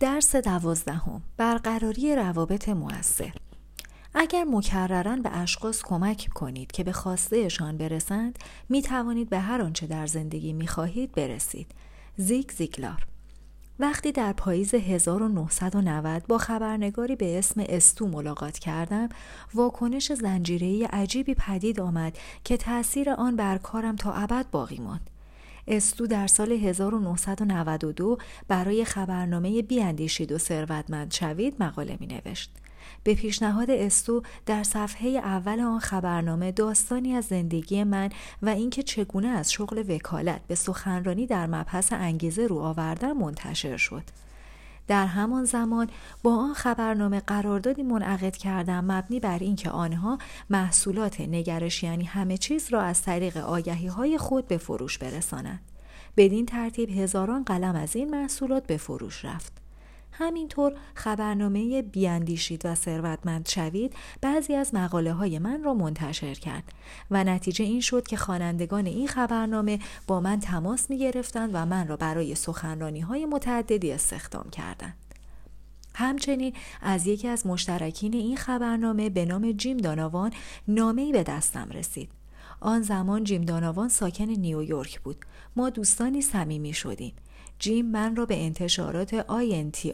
درس دوازدهم برقراری روابط موثر. اگر مکررن به اشخاص کمک کنید که به خواستهشان برسند می توانید به هر آنچه در زندگی می خواهید برسید. زیگ زیگلار. وقتی در پاییز 1990 با خبرنگاری به اسم استو ملاقات کردم واکنش زنجیره‌ای عجیبی پدید آمد که تأثیر آن بر کارم تا ابد باقی ماند. استو در سال 1992 برای خبرنامه بیاندیشید و ثروتمند شوید مقاله می نوشت. به پیشنهاد استو در صفحه اول آن خبرنامه داستانی از زندگی من و اینکه چگونه از شغل وکالت به سخنرانی در مبحث انگیزه رو آوردن منتشر شد. در همان زمان با آن خبرنامه قراردادی منعقد کردم مبنی بر اینکه آنها محصولات نگرش یعنی همه چیز را از طریق آگهی های خود به فروش برسانند. بدین ترتیب هزاران قلم از این محصولات به فروش رفت. همینطور خبرنامه بیاندیشید و ثروتمند شوید بعضی از مقاله های من را منتشر کرد و نتیجه این شد که خوانندگان این خبرنامه با من تماس می گرفتند و من را برای سخنرانی های متعددی استخدام کردند. همچنین از یکی از مشترکین این خبرنامه به نام جیم داناوان نامه‌ای به دستم رسید. آن زمان جیم داناوان ساکن نیویورک بود. ما دوستانی صمیمی شدیم. جیم من را به انتشارات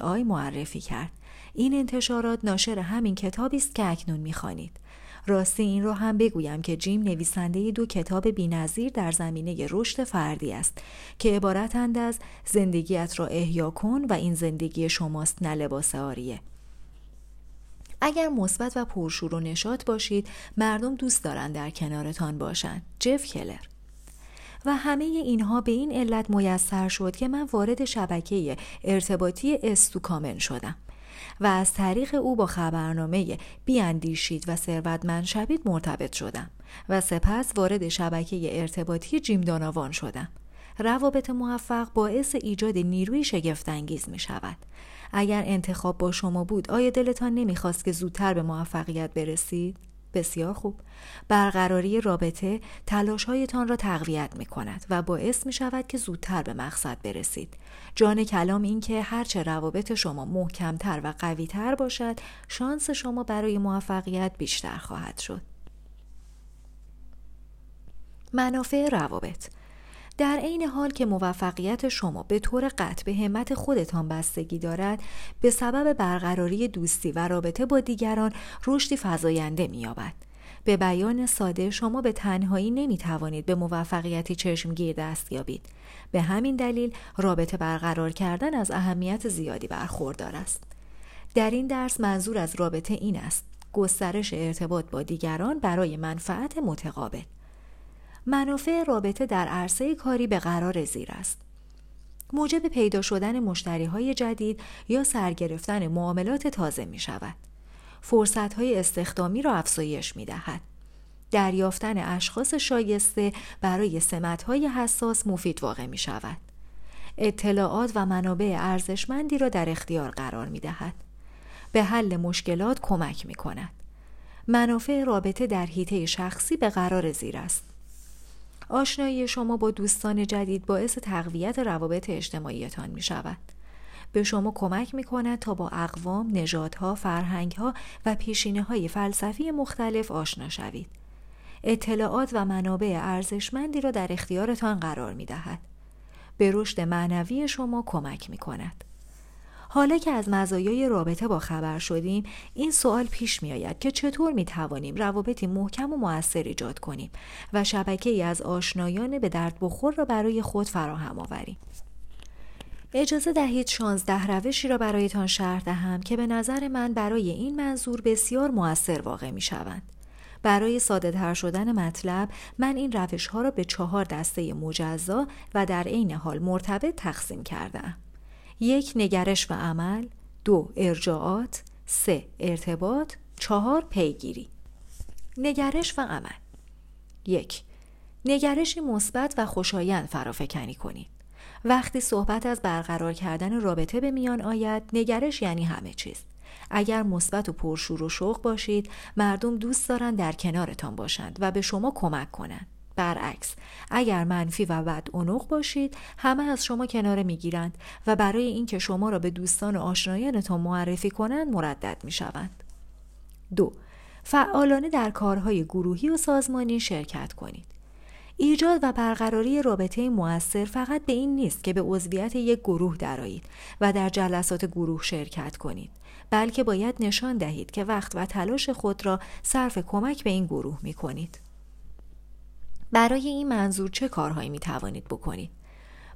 آی معرفی کرد. این انتشارات ناشر همین کتابی است که اکنون می‌خوانید. راستی این را هم بگویم که جیم نویسنده دو کتاب بینظیر در زمینه رشد فردی است که عبارتند از زندگیت را احیا کن و این زندگی شماست نه لباس آریه اگر مثبت و پرشور و نشاط باشید مردم دوست دارند در کنارتان باشند جف کلر و همه اینها به این علت میسر شد که من وارد شبکه ارتباطی استوکامن شدم و از طریق او با خبرنامه بیاندیشید و ثروتمند شوید مرتبط شدم و سپس وارد شبکه ارتباطی جیم داناوان شدم. روابط موفق باعث ایجاد نیروی شگفتانگیز می شود اگر انتخاب با شما بود آیا دلتان نمی‌خواست که زودتر به موفقیت برسید؟ بسیار خوب. برقراری رابطه تلاشهایتان را تقویت می کند و باعث می شود که زودتر به مقصد برسید. جان کلام این که هرچه روابط شما محکمتر و قویتر باشد شانس شما برای موفقیت بیشتر خواهد شد. منافع روابط. در عین حال که موفقیت شما به طور قطع به همت خودتان بستگی دارد به سبب برقراری دوستی و رابطه با دیگران رشدی فزاینده مییابد. به بیان ساده شما به تنهایی نمی توانید به موفقیتی چشمگیر دست یابید. به همین دلیل رابطه برقرار کردن از اهمیت زیادی برخوردار است. در این درس منظور از رابطه این است گسترش ارتباط با دیگران برای منفعت متقابل. منافع رابطه در عرصه کاری به قرار زیر است. موجب پیدا شدن مشتری های جدید یا سرگرفتن معاملات تازه می شود. فرصت های استخدامی را افزایش می دهد. دریافتن اشخاص شایسته برای سمت های حساس مفید واقع می شود. اطلاعات و منابع ارزشمندی را در اختیار قرار می دهد. به حل مشکلات کمک می کند. منافع رابطه در حیطه شخصی به قرار زیر است. آشنایی شما با دوستان جدید باعث تقویت روابط اجتماعیتان می شود. به شما کمک می کند تا با اقوام، نژادها، فرهنگها و پیشینه های فلسفی مختلف آشنا شوید. اطلاعات و منابع ارزشمندی را در اختیارتان قرار می دهد. به رشد معنوی شما کمک می کند. حالا که از مزایای رابطه با خبر شدیم این سوال پیش می آید که چطور می توانیم روابطی محکم و موثر ایجاد کنیم و شبکه ای از آشنایان به درد بخور را برای خود فراهم آوریم اجازه دهید شانزده روشی را برایتان شرح دهم که به نظر من برای این منظور بسیار موثر واقع می شوند. برای ساده تر شدن مطلب من این روش ها را به چهار دسته مجزا و در عین حال مرتبط تقسیم کردم. یک نگرش و عمل دو ارجاعات سه ارتباط چهار پیگیری. نگرش و عمل. یک نگرشی مثبت و خوشایند فرافکنی کنید وقتی صحبت از برقرار کردن رابطه به میان آید نگرش یعنی همه چیز. اگر مثبت و پرشور و شوق باشید مردم دوست دارند در کنارتان باشند و به شما کمک کنند برعکس اگر منفی و بد اونق باشید همه از شما کناره می‌گیرند و برای اینکه شما را به دوستان و آشنایانتان معرفی کنند مردد می‌شوند دو فعالانه در کارهای گروهی و سازمانی شرکت کنید ایجاد و برقراری رابطه موثر فقط به این نیست که به عضویت یک گروه درایید و در جلسات گروه شرکت کنید بلکه باید نشان دهید که وقت و تلاش خود را صرف کمک به این گروه می کنید. برای این منظور چه کارهایی می توانید بکنید؟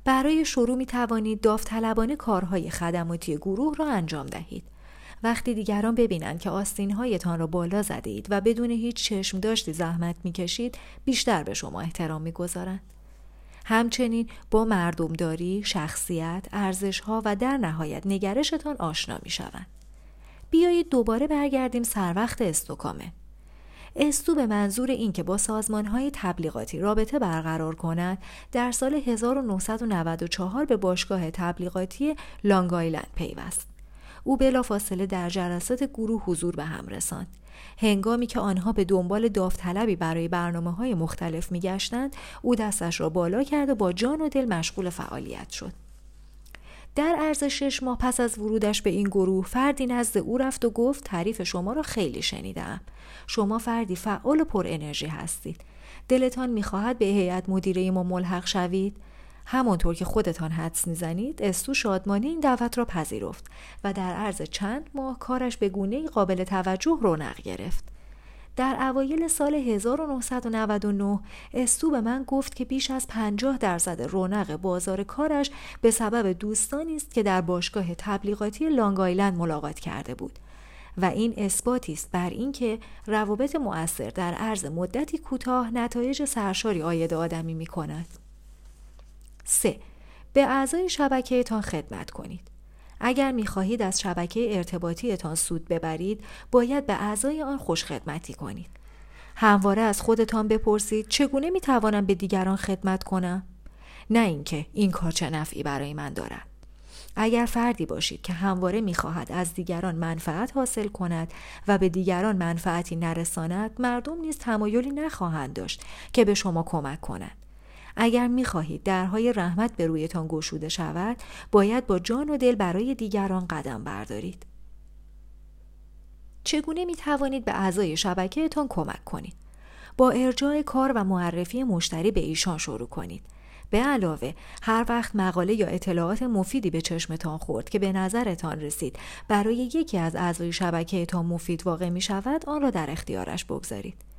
برای شروع می توانید داوطلبانه کارهای خدماتی گروه را انجام دهید. وقتی دیگران ببینند که آستینهایتان را بالا زده اید و بدون هیچ چشم داشتی زحمت می کشید بیشتر به شما احترام می گذارند. همچنین با مردمداری، شخصیت، ارزشها و در نهایت نگرشتان آشنا می شوند. بیایید دوباره برگردیم سر وقت استوکامه. استو به منظور این که با سازمان های تبلیغاتی رابطه برقرار کند در سال 1994 به باشگاه تبلیغاتی لانگ آیلند پیوست. او بلافاصله در جلسات گروه حضور به هم رساند. هنگامی که آنها به دنبال داوطلبی برای برنامه های مختلف میگشتند او دستش را بالا کرد و با جان و دل مشغول فعالیت شد. در عرض شش ماه پس از ورودش به این گروه فردی نزد او رفت و گفت تعریف شما را خیلی شنیدم. شما فردی فعال و پر انرژی هستید. دلتان می‌خواهد به هیئت مدیره ما ملحق شوید؟ همانطور که خودتان حدس می‌زنید استو شادمانی این دعوت را پذیرفت و در عرض چند ماه کارش به گونه قابل توجه رونق گرفت. در اوایل سال 1999 استو به من گفت که بیش از 50 درصد رونق بازار کارش به سبب دوستانی است که در باشگاه تبلیغاتی لانگ آیلند ملاقات کرده بود و این اثباتی است بر اینکه روابط مؤثر در عرض مدتی کوتاه نتایج سرشاری آید آدمی می کند. 3. به اعضای شبکهتان خدمت کنید. اگر می خواهید از شبکه ارتباطیتان سود ببرید باید به اعضای آن خوش خدمتی کنید. همواره از خودتان بپرسید چگونه می توانم به دیگران خدمت کنم؟ نه اینکه این کار چه نفعی برای من دارد. اگر فردی باشید که همواره می‌خواهد از دیگران منفعت حاصل کند و به دیگران منفعتی نرساند مردم نیز تمایلی نخواهند داشت که به شما کمک کنند. اگر می‌خواهید درهای رحمت به رویتان گشوده شود باید با جان و دل برای دیگران قدم بردارید. چگونه می توانید به اعضای شبکهتان کمک کنید؟ با ارجاع کار و معرفی مشتری به ایشان شروع کنید. به علاوه هر وقت مقاله یا اطلاعات مفیدی به چشمتان خورد که به نظرتان رسید برای یکی از اعضای شبکهتان مفید واقع می شود آن را در اختیارش بگذارید.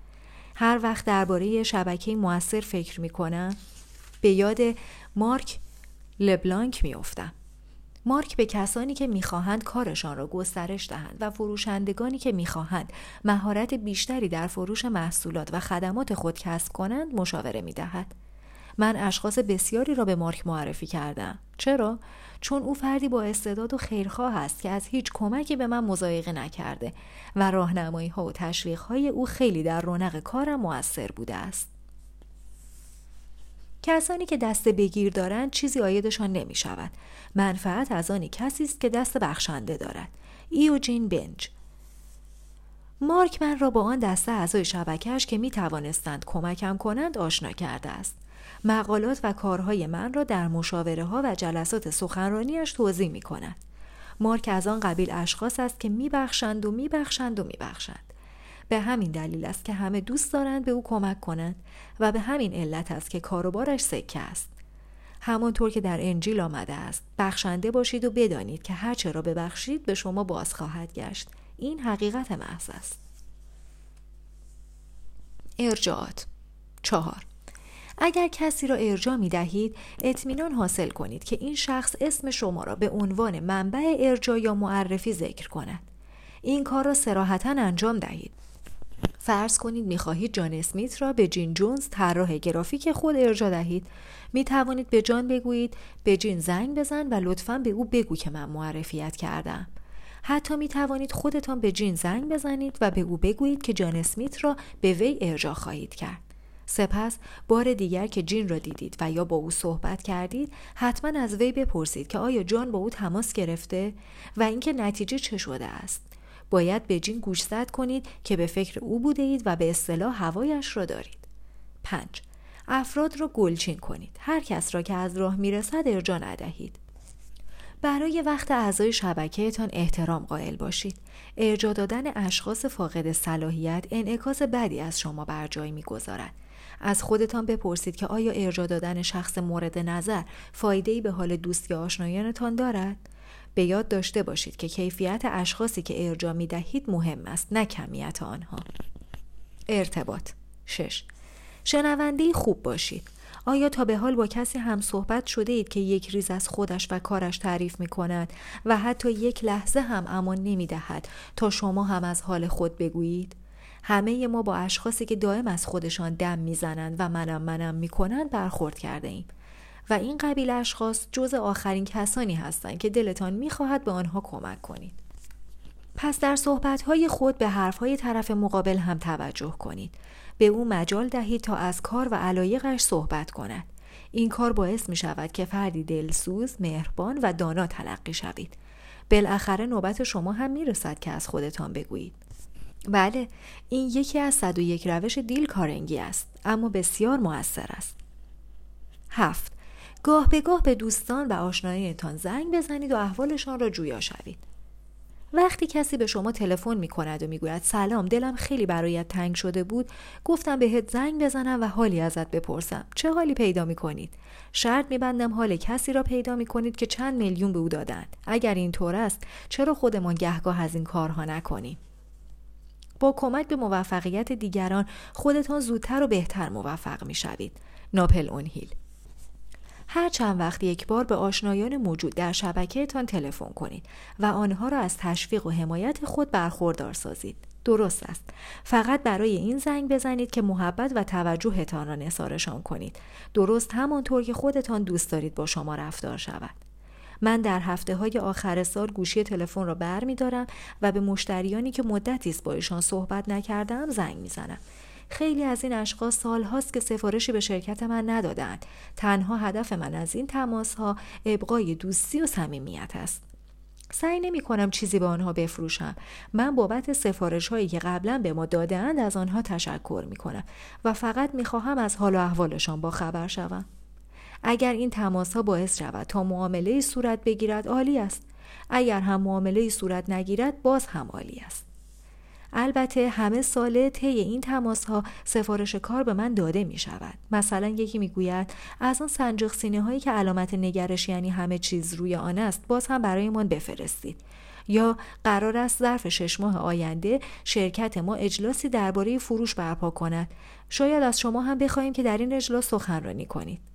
هر وقت درباره شبکه موثر فکر می کنم به یاد مارک لبلانک میافتم. مارک به کسانی که می‌خواهند کارشان را گسترش دهند و فروشندگانی که می‌خواهند مهارت بیشتری در فروش محصولات و خدمات خود کسب کنند مشاوره می‌دهد. من اشخاص بسیاری را به مارک معرفی کردم چرا چون او فردی با استعداد و خیرخواه است که از هیچ کمکی به من مزایقه نکرده و راهنمایی ها و تشویق های او خیلی در رونق کارم موثر بوده است کسانی که دست بگیر دارند چیزی آیدشان نمی شود. منفعت از آنی کسی است که دست بخشنده دارد. ایوجین بنج مارک من را با آن دسته اعضای شبکهش که می توانستند کمکم کنند آشنا کرده است. مقالات و کارهای من را در مشاوره ها و جلسات سخنرانیش توضیح می کند. مارک از آن قبیل اشخاص است که میبخشند و میبخشند و میبخشند. به همین دلیل است که همه دوست دارند به او کمک کنند و به همین علت است که کاروبارش سکه است. همانطور که در انجیل آمده است بخشنده باشید و بدانید که هرچه را ببخشید به شما باز خواهد گشت این حقیقت محض است ارجاعات چهار اگر کسی را ارجاع می دهید اطمینان حاصل کنید که این شخص اسم شما را به عنوان منبع ارجاع یا معرفی ذکر کند. این کار را سراحتا انجام دهید. فرض کنید می‌خواهید جان اسمیت را به جین جونز طراح گرافیک خود ارجا دهید. می توانید به جان بگویید به جین زنگ بزن و لطفا به او بگو که من معرفیت کردم. حتی می توانید خودتان به جین زنگ بزنید و به او بگویید که جان اسمیت را به وی ارجا خواهید کرد. سپس بار دیگر که جین را دیدید و یا با او صحبت کردید حتما از وی بپرسید که آیا جان با او تماس گرفته و اینکه نتیجه چه شده است. باید به جین گوشزد کنید که به فکر او بوده اید و به اصطلاح هوایش را دارید. 5. افراد را گلچین کنید. هر کس را که از راه می‌رسد ارجا ندهید. برای وقت اعضای شبکهتان احترام قائل باشید. ارجا دادن اشخاص فاقد صلاحیت انعکاس بدی از شما بر جای می‌گذارد. از خودتان بپرسید که آیا ارجا دادن شخص مورد نظر فایده‌ای به حال دوست یا آشنایانتان دارد؟ به یاد داشته باشید که کیفیت اشخاصی که ارجا می دهید مهم است نه کمیت آنها. ارتباط. 6 شنونده خوب باشید. آیا تا به حال با کسی هم صحبت شده اید که یک ریز از خودش و کارش تعریف می کند و حتی یک لحظه هم امان نمی دهد تا شما هم از حال خود بگویید؟ همه ما با اشخاصی که دائم از خودشان دم می‌زنند و منم منم می‌کنند برخورد کرده ایم و این قبیل اشخاص جز آخرین کسانی هستند که دلتان می‌خواهد به آنها کمک کنید. پس در صحبتهای خود به حرفهای طرف مقابل هم توجه کنید. به او مجال دهید تا از کار و علایقش صحبت کند. این کار باعث می شود که فردی دلسوز، مهربان و دانا تلقی شوید. بالاخره نوبت شما هم می رسد که از خودتان بگویید. بله این یکی از یک روش دیل کارنگی است اما بسیار موثر است. هفت. گاه به گاه به دوستان و آشنایانتان زنگ بزنید و احوالشان را جویا شوید. وقتی کسی به شما تلفن می کند و می‌گوید سلام دلم خیلی برایت تنگ شده بود گفتم بهت زنگ بزنم و حالی ازت بپرسم. چه حالی پیدا می کنید؟ شرط میبندم حال کسی را پیدا می کنید که چند میلیون به او دادند. اگر این طور است چرا خودمان گهگاه از این کارها نکنیم؟ با کمک به موفقیت دیگران خودتان زودتر و بهتر موفق می شوید. ناپل اونهیل هر چند وقت یک بار به آشنایان موجود در شبکهتان تلفن کنید و آنها را از تشویق و حمایت خود برخوردار سازید. درست است. فقط برای این زنگ بزنید که محبت و توجهتان را نثارشان کنید. درست همانطور که خودتان دوست دارید با شما رفتار شود. من در هفته های آخر سال گوشی تلفن را بر می دارم و به مشتریانی که مدتی است با ایشان صحبت نکردم زنگ می زنم. خیلی از این اشخاص سال هاست که سفارشی به شرکت من ندادند. تنها هدف من از این تماس ها ابقای دوستی و صمیمیت است. سعی نمی کنم چیزی به آنها بفروشم. من بابت سفارش هایی که قبلا به ما دادهاند از آنها تشکر می کنم و فقط می خواهم از حال و احوالشان با خبر شوم. اگر این تماس ها باعث شود تا معامله صورت بگیرد عالی است. اگر هم معامله صورت نگیرد باز هم عالی است. البته همه ساله طی این تماس ها سفارش کار به من داده می شود. مثلا یکی می گوید از آن سنجاق سینه هایی که علامت نگرش یعنی همه چیز روی آن است باز هم برایمان بفرستید. یا قرار است ظرف شش ماه آینده شرکت ما اجلاسی درباره فروش برپا کند شاید از شما هم بخواهیم که در این اجلاس سخنرانی کنید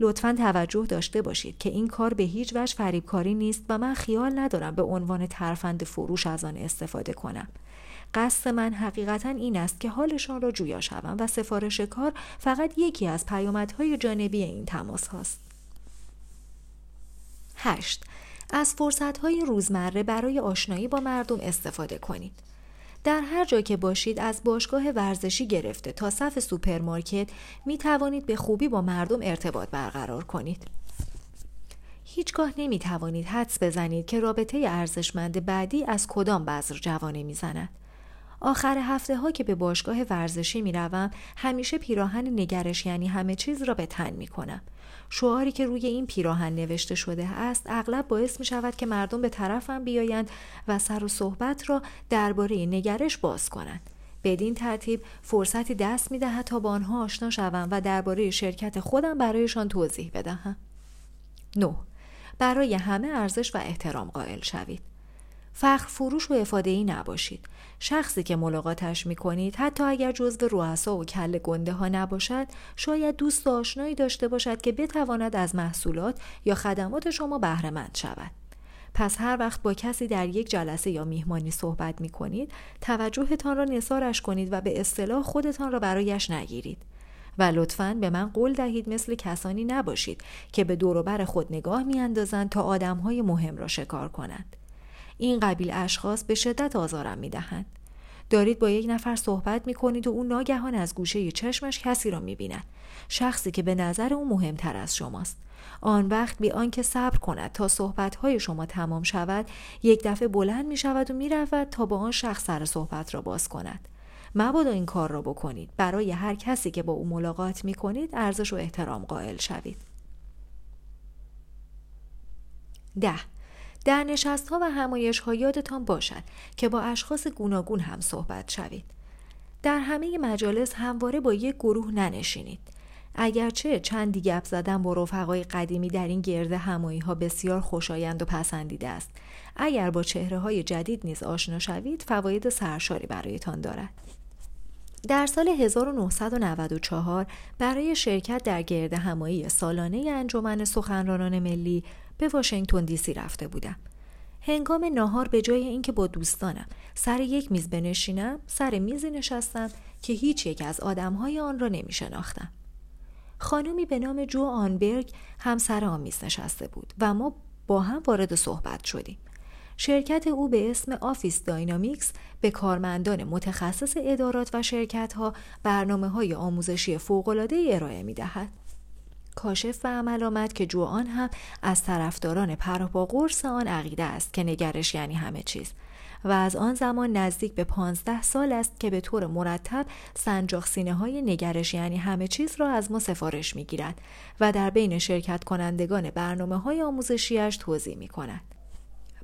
لطفا توجه داشته باشید که این کار به هیچ وجه فریبکاری نیست و من خیال ندارم به عنوان ترفند فروش از آن استفاده کنم قصد من حقیقتا این است که حالشان را جویا شوم و سفارش کار فقط یکی از پیامدهای جانبی این تماس هاست. 8. از فرصتهای روزمره برای آشنایی با مردم استفاده کنید. در هر جا که باشید از باشگاه ورزشی گرفته تا صف سوپرمارکت می توانید به خوبی با مردم ارتباط برقرار کنید. هیچگاه نمی توانید حدس بزنید که رابطه ارزشمند بعدی از کدام بذر جوانه می‌زند. آخر هفته ها که به باشگاه ورزشی می روم همیشه پیراهن نگرش یعنی همه چیز را به تن می کنم. شعاری که روی این پیراهن نوشته شده است اغلب باعث می شود که مردم به طرفم بیایند و سر و صحبت را درباره نگرش باز کنند. بدین ترتیب فرصتی دست می دهد تا با آنها آشنا شوم و درباره شرکت خودم برایشان توضیح بدهم. 9. برای همه ارزش و احترام قائل شوید. فخر فروش و افاده ای نباشید. شخصی که ملاقاتش می کنید حتی اگر جزو رؤسا و کل گنده ها نباشد شاید دوست و آشنایی داشته باشد که بتواند از محصولات یا خدمات شما بهرهمند شود. پس هر وقت با کسی در یک جلسه یا میهمانی صحبت می کنید توجهتان را نثارش کنید و به اصطلاح خودتان را برایش نگیرید. و لطفا به من قول دهید مثل کسانی نباشید که به دوروبر خود نگاه میاندازند تا آدمهای مهم را شکار کنند. این قبیل اشخاص به شدت آزارم می دهند. دارید با یک نفر صحبت می کنید و او ناگهان از گوشه چشمش کسی را می بیند. شخصی که به نظر او مهمتر از شماست. آن وقت بی آنکه صبر کند تا صحبتهای شما تمام شود یک دفعه بلند می شود و می رود تا با آن شخص سر صحبت را باز کند. مبادا این کار را بکنید برای هر کسی که با او ملاقات می کنید ارزش و احترام قائل شوید ده در نشست ها و همایش ها یادتان باشد که با اشخاص گوناگون هم صحبت شوید. در همه مجالس همواره با یک گروه ننشینید. اگرچه چندی گپ زدن با رفقای قدیمی در این گرده همایی ها بسیار خوشایند و پسندیده است. اگر با چهره های جدید نیز آشنا شوید فواید سرشاری برایتان دارد. در سال 1994 برای شرکت در گرد همایی سالانه انجمن سخنرانان ملی به واشنگتن دی سی رفته بودم. هنگام ناهار به جای اینکه با دوستانم سر یک میز بنشینم سر میزی نشستم که هیچ یک از آدمهای آن را نمی شناختم. خانومی به نام جوآن برگ هم سر آن میز نشسته بود و ما با هم وارد صحبت شدیم. شرکت او به اسم Office Dynamics به کارمندان متخصص ادارات و شرکت ها برنامه های آموزشی فوق‌العاده ارائه می دهد. کاشف و عمل آمد که جوان هم از طرفداران پراپا قرص آن عقیده است که نگرش یعنی همه چیز و از آن زمان نزدیک به پانزده سال است که به طور مرتب سنجاق سینه های نگرش یعنی همه چیز را از ما سفارش می گیرد و در بین شرکت کنندگان برنامه های آموزشیش توضیح می کند.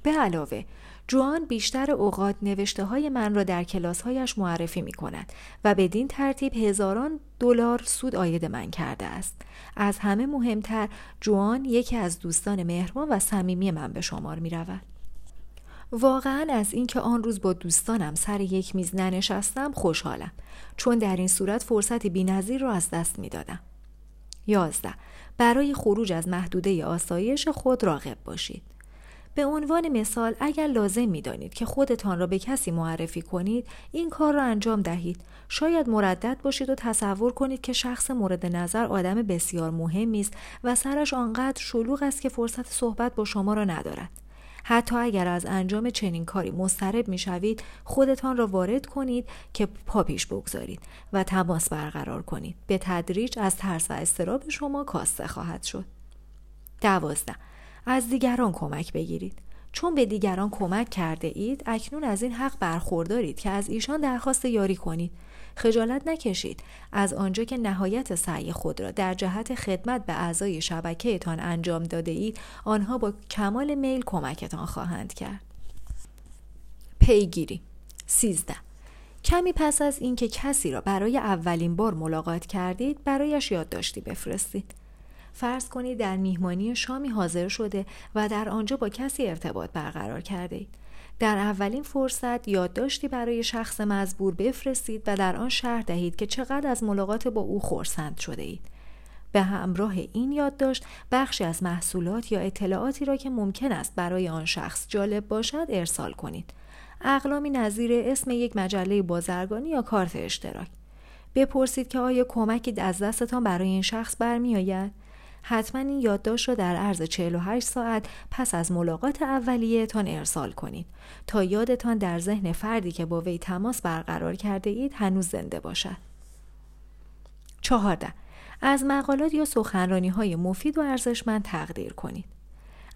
به علاوه جوان بیشتر اوقات نوشته های من را در کلاس هایش معرفی می کند و بدین ترتیب هزاران دلار سود آید من کرده است. از همه مهمتر جوان یکی از دوستان مهربان و صمیمی من به شمار می رود. واقعا از اینکه آن روز با دوستانم سر یک میز ننشستم خوشحالم چون در این صورت فرصت بینظیر را از دست می دادم. یازده برای خروج از محدوده آسایش خود راغب باشید. به عنوان مثال اگر لازم می دانید که خودتان را به کسی معرفی کنید این کار را انجام دهید. شاید مردد باشید و تصور کنید که شخص مورد نظر آدم بسیار مهمی است و سرش آنقدر شلوغ است که فرصت صحبت با شما را ندارد. حتی اگر از انجام چنین کاری مضطرب می شوید خودتان را وارد کنید که پا پیش بگذارید و تماس برقرار کنید. به تدریج از ترس و استراب شما کاسته خواهد شد. دوازده. از دیگران کمک بگیرید. چون به دیگران کمک کرده اید اکنون از این حق برخوردارید که از ایشان درخواست یاری کنید. خجالت نکشید از آنجا که نهایت سعی خود را در جهت خدمت به اعضای شبکهتان انجام داده اید آنها با کمال میل کمکتان خواهند کرد. پیگیری. 13 کمی پس از اینکه کسی را برای اولین بار ملاقات کردید برایش یادداشتی بفرستید. فرض کنید در میهمانی شامی حاضر شده و در آنجا با کسی ارتباط برقرار کرده اید. در اولین فرصت یادداشتی برای شخص مزبور بفرستید و در آن شرح دهید که چقدر از ملاقات با او خورسند شده اید. به همراه این یادداشت بخشی از محصولات یا اطلاعاتی را که ممکن است برای آن شخص جالب باشد ارسال کنید. اقلامی نظیر اسم یک مجله بازرگانی یا کارت اشتراک. بپرسید که آیا کمکی از دستتان برای این شخص برمیآید؟ حتما این یادداشت را در عرض 48 ساعت پس از ملاقات اولیهتان ارسال کنید تا یادتان در ذهن فردی که با وی تماس برقرار کرده اید هنوز زنده باشد. چهارده از مقالات یا سخنرانی های مفید و ارزشمند تقدیر کنید.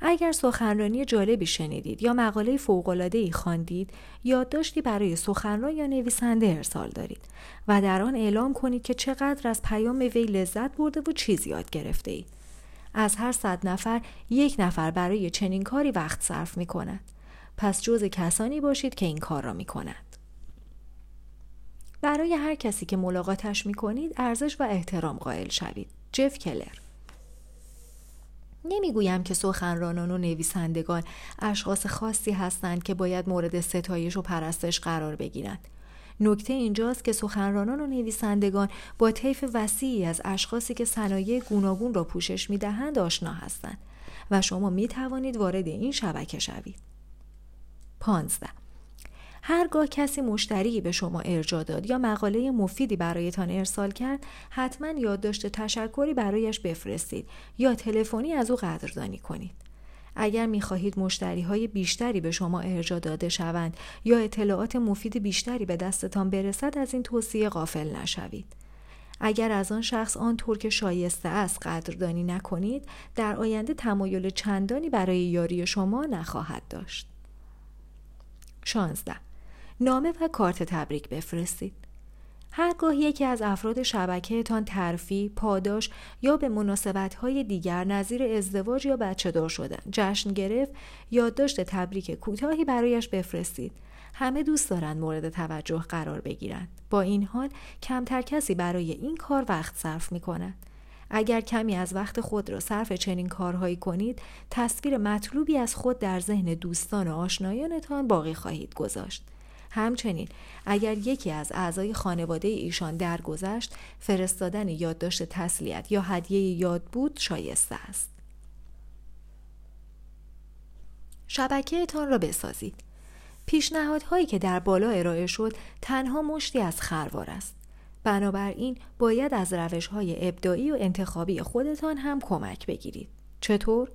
اگر سخنرانی جالبی شنیدید یا مقاله ای خواندید یادداشتی برای سخنران یا نویسنده ارسال دارید و در آن اعلام کنید که چقدر از پیام وی لذت برده و چیزی یاد گرفته اید از هر صد نفر یک نفر برای چنین کاری وقت صرف می کند. پس جز کسانی باشید که این کار را می کند. برای هر کسی که ملاقاتش می کنید ارزش و احترام قائل شوید. جف کلر نمی‌گویم که سخنرانان و نویسندگان اشخاص خاصی هستند که باید مورد ستایش و پرستش قرار بگیرند. نکته اینجاست که سخنرانان و نویسندگان با طیف وسیعی از اشخاصی که صنایع گوناگون را پوشش می‌دهند آشنا هستند و شما می توانید وارد این شبکه شوید. 15. هرگاه کسی مشتری به شما ارجا داد یا مقاله مفیدی برایتان ارسال کرد حتما یادداشت تشکری برایش بفرستید یا تلفنی از او قدردانی کنید اگر می خواهید مشتری های بیشتری به شما ارجا داده شوند یا اطلاعات مفید بیشتری به دستتان برسد از این توصیه غافل نشوید. اگر از آن شخص آنطور که شایسته است قدردانی نکنید در آینده تمایل چندانی برای یاری شما نخواهد داشت. 16. نامه و کارت تبریک بفرستید. هرگاه یکی از افراد شبکهتان ترفی، پاداش یا به مناسبتهای دیگر نظیر ازدواج یا بچه دار شدن. جشن گرفت یادداشت تبریک کوتاهی برایش بفرستید. همه دوست دارند مورد توجه قرار بگیرند. با این حال کمتر کسی برای این کار وقت صرف می کند اگر کمی از وقت خود را صرف چنین کارهایی کنید تصویر مطلوبی از خود در ذهن دوستان و آشنایانتان باقی خواهید گذاشت. همچنین اگر یکی از اعضای خانواده ایشان درگذشت فرستادن یادداشت تسلیت یا هدیه یاد بود شایسته است. شبکهتان را بسازید. پیشنهادهایی که در بالا ارائه شد تنها مشتی از خروار است. بنابراین باید از روش های ابداعی و انتخابی خودتان هم کمک بگیرید. چطور؟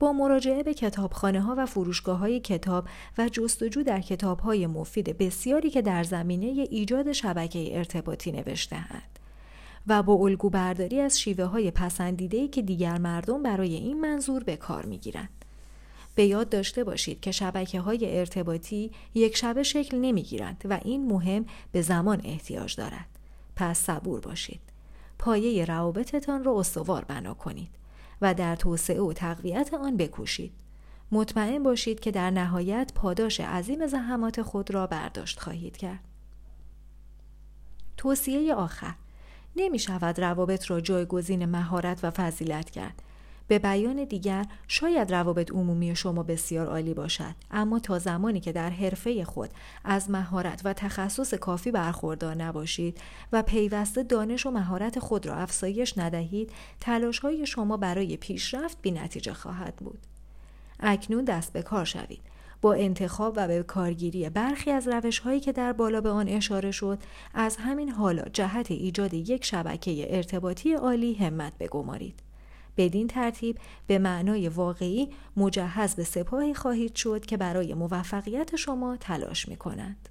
با مراجعه به کتابخانه ها و فروشگاه های کتاب و جستجو در کتاب های مفید بسیاری که در زمینه ایجاد شبکه ارتباطی نوشتهاند و با الگو برداری از شیوه های پسندیده که دیگر مردم برای این منظور به کار می گیرند. به یاد داشته باشید که شبکه های ارتباطی یک شبه شکل نمی گیرند و این مهم به زمان احتیاج دارد. پس صبور باشید. پایه روابطتان را استوار بنا کنید. و در توسعه و تقویت آن بکوشید. مطمئن باشید که در نهایت پاداش عظیم زحمات خود را برداشت خواهید کرد. توصیه آخر نمی شود روابط را جایگزین مهارت و فضیلت کرد به بیان دیگر شاید روابط عمومی شما بسیار عالی باشد اما تا زمانی که در حرفه خود از مهارت و تخصص کافی برخوردار نباشید و پیوسته دانش و مهارت خود را افزایش ندهید تلاش های شما برای پیشرفت بی نتیجه خواهد بود. اکنون دست به کار شوید. با انتخاب و به کارگیری برخی از روش هایی که در بالا به آن اشاره شد از همین حالا جهت ایجاد یک شبکه ارتباطی عالی همت بگمارید. بدین ترتیب به معنای واقعی مجهز به سپاهی خواهید شد که برای موفقیت شما تلاش می کنند.